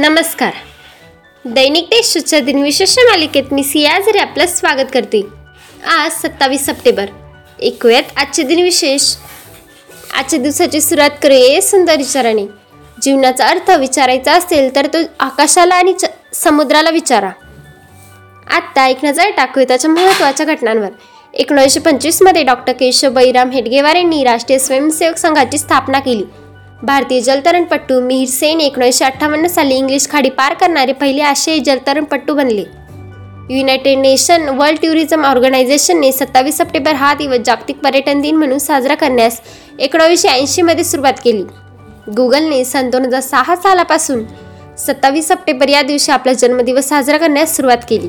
नमस्कार. दैनिक देशच्या दिनविशेष मालिकेत मी सियाझरी आपलं स्वागत करते. आज सत्तावीस सप्टेंबर. ऐकूयात आजचे दिनविशेष आजच्या दिवसाची सुरुवात करूया सुंदर विचाराने. जीवनाचा अर्थ विचारायचा असेल तर तो आकाशाला आणि च समुद्राला विचारा. आत्ता एक नजर टाकूया त्याच्या महत्त्वाच्या घटनांवर. एकोणीसशे पंचवीसमध्ये डॉक्टर केशव बैराम हेडगेवार यांनी राष्ट्रीय स्वयंसेवक संघाची स्थापना केली. भारतीय जलतरणपट्टू मिहीर सेन एकोणीसशे अठ्ठावन्न साली इंग्लिश खाडी पार करणारे पहिले आशियाई जलतरणपटू बनले. युनायटेड नेशन वर्ल्ड टुरिझम ऑर्गनायझेशनने सत्तावीस सप्टेंबर हा दिवस जागतिक पर्यटन दिन म्हणून साजरा करण्यास एकोणावीसशे ऐंशीमध्ये सुरुवात केली. गुगलने सन दोन हजार सहा सालापासून सत्तावीस सप्टेंबर या दिवशी आपला जन्मदिवस साजरा करण्यास सुरुवात केली.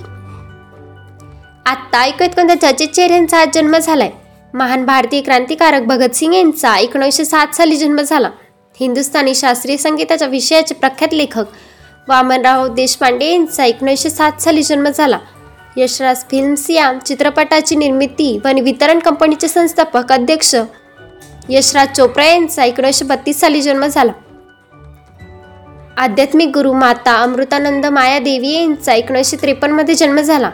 आत्ता ऐकत कोणत्या चर्चित चेहऱ्यांचा आज जन्म झालाय? महान भारतीय क्रांतिकारक भगतसिंग यांचा एकोणीसशे सात साली जन्म झाला. हिंदुस्थानी शास्त्रीय संगीताच्या विषयाचे प्रख्यात लेखक वामनराव देशपांडे यांचा एकोणीसशे सात साली जन्म झाला. यशराज फिल्म्स या चित्रपटाची निर्मिती व वितरण कंपनीचे संस्थापक अध्यक्ष यशराज चोप्रा यांचा एकोणीसशे बत्तीस साली जन्म झाला. आध्यात्मिक गुरु माता अमृतानंद माया देवी यांचा एकोणीसशे त्रेपन्नमध्ये जन्म झाला.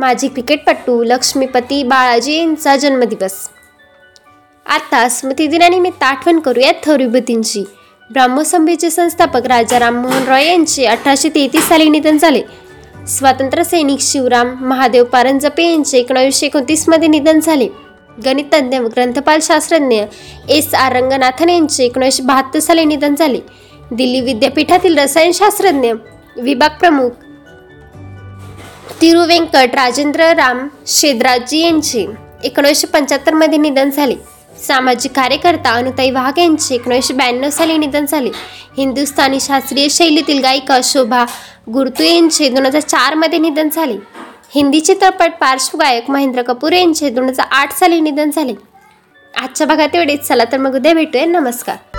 माजी क्रिकेटपटू लक्ष्मीपती बाळाजी यांचा जन्मदिवस. आता स्मृतिदिनानिमित्त आठवण करूयात थोर ब्राह्मसंभेचे संस्थापक राजा राममोहन रॉय यांचे अठराशे तेहतीस साली निधन झाले. स्वातंत्र्य सैनिक शिवराम महादेव पारंजपे यांचे एकोणावीसशे एकोणतीसमध्ये निधन झाले. गणितज्ञ व ग्रंथपाल शास्त्रज्ञ एस आर रंगनाथन यांचे एकोणीसशे बहात्तर साली निधन झाले. दिल्ली विद्यापीठातील रसायनशास्त्रज्ञ विभाग प्रमुख तिरुवेंकट राजेंद्र राम शेदराजी यांचे एकोणीसशे पंच्याहत्तरमध्ये निधन झाले. सामाजिक कार्यकर्ता अनुताई वाघ यांचे एकोणीसशे ब्याण्णव साली निधन झाले. हिंदुस्थानी शास्त्रीय शैलीतील गायिका शोभा गुरतू यांचे दोन हजार चारमध्ये निधन झाले. हिंदी चित्रपट पार्श्वगायक महेंद्र कपूर यांचे दोन हजार आठ साली निधन झाले. आजच्या भागात एवढेच. चला तर मग उद्या भेटूया. नमस्कार.